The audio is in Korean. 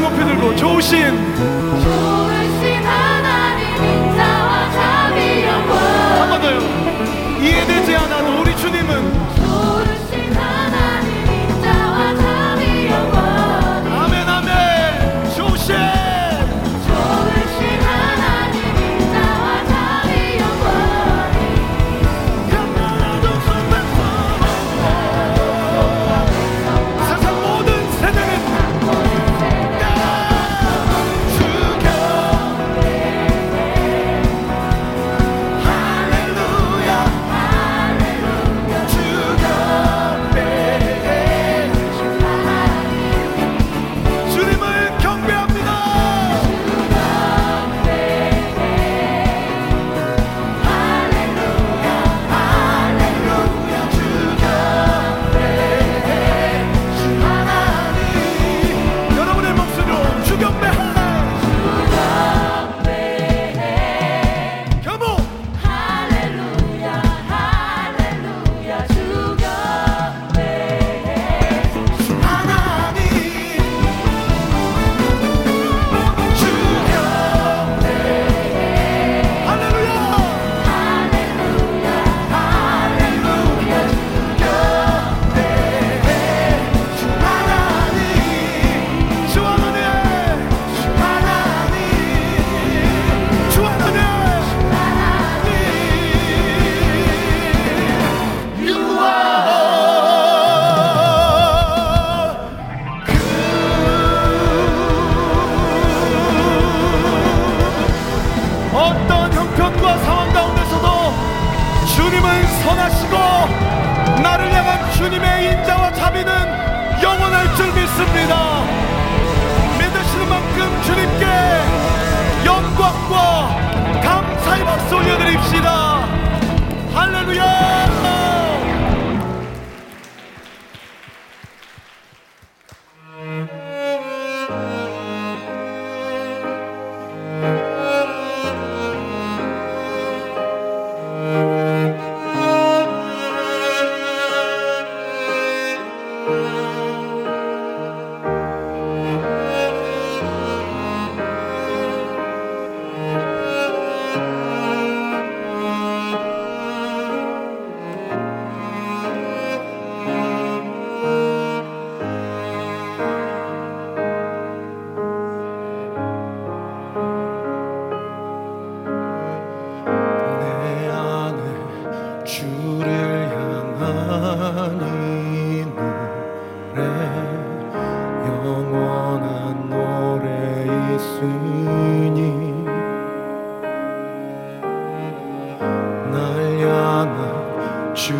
높이 들고 좋으신 있으니 날 향한 주